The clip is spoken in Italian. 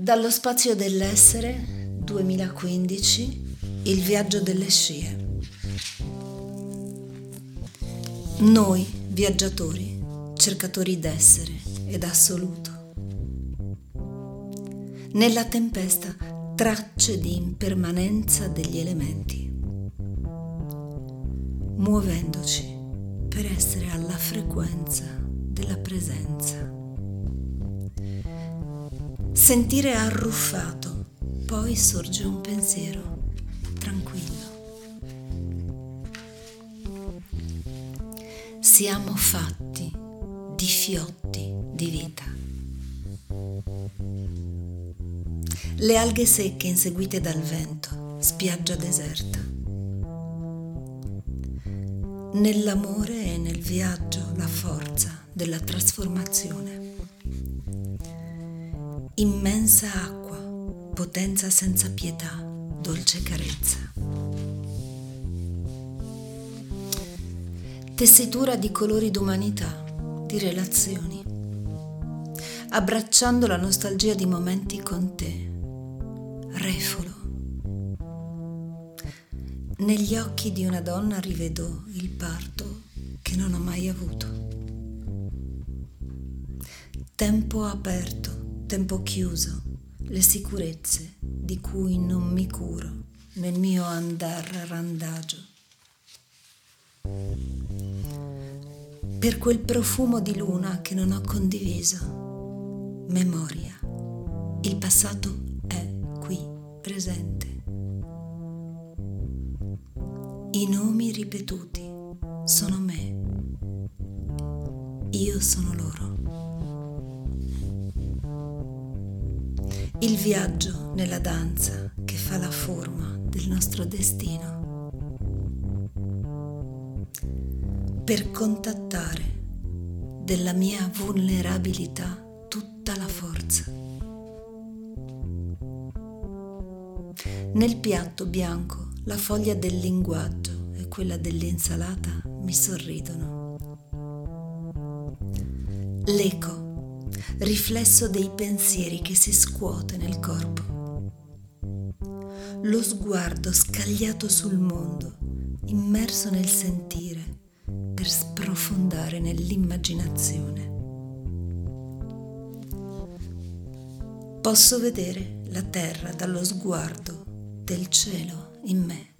Dallo spazio dell'essere 2015 Il viaggio delle scie. Noi, viaggiatori, cercatori d'essere ed assoluto. Nella tempesta tracce di impermanenza degli elementi, muovendoci per essere alla frequenza della presenza. Sentire arruffato, poi sorge un pensiero tranquillo. Siamo fatti di fiotti di vita. Le alghe secche inseguite dal vento, spiaggia deserta. Nell'amore e nel viaggio la forza della trasformazione immensa acqua, potenza senza pietà, dolce carezza. Tessitura di colori d'umanità, di relazioni, abbracciando la nostalgia di momenti con te, refolo. Negli occhi di una donna rivedo il parto che non ho mai avuto. Tempo aperto tempo chiuso, le sicurezze di cui non mi curo nel mio andar randagio. Per quel profumo di luna che non ho condiviso, memoria, il passato è qui presente. I nomi ripetuti sono me, io sono loro. Il viaggio nella danza che fa la forma del nostro destino, per contattare della mia vulnerabilità tutta la forza. Nel piatto bianco la foglia del linguaggio e quella dell'insalata mi sorridono. L'eco riflesso dei pensieri che si scuote nel corpo. Lo sguardo scagliato sul mondo, immerso nel sentire, per sprofondare nell'immaginazione. Posso vedere la terra dallo sguardo del cielo in me.